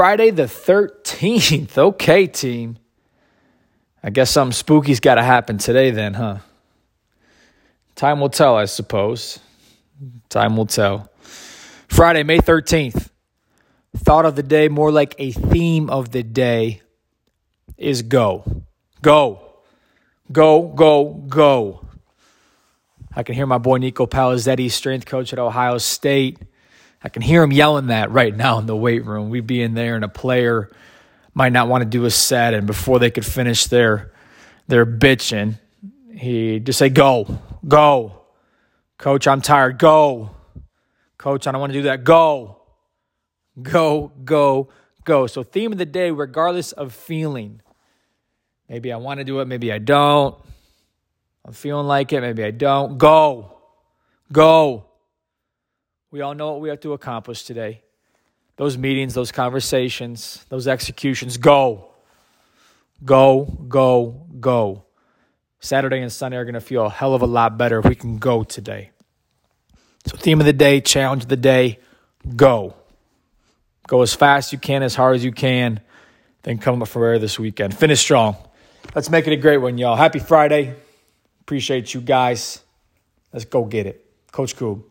Friday the 13th. Okay, team. I guess something spooky's got to happen today, then, huh? Time will tell, I suppose. Time will tell. Friday, May 13th. Thought of the day, more like a theme of the day, is go. Go. Go, go, go. I can hear my boy Nico Palazetti, strength coach at Ohio State. I can hear him yelling that right now in the weight room. We'd be in there and a player might not want to do a set, and before they could finish their their bitching, he'd just say, Go, go. Coach, I'm tired. Go. Coach, I don't want to do that. Go. Go, go, go. So, theme of the day, regardless of feeling. Maybe I want to do it, maybe I don't. I'm feeling like it, maybe I don't. Go. Go. We all know what we have to accomplish today. Those meetings, those conversations, those executions, go. Go, go, go. Saturday and Sunday are going to feel a hell of a lot better if we can go today. So, theme of the day, challenge of the day, go. Go as fast as you can, as hard as you can, then come up for air this weekend. Finish strong. Let's make it a great one, y'all. Happy Friday. Appreciate you guys. Let's go get it. Coach Cool.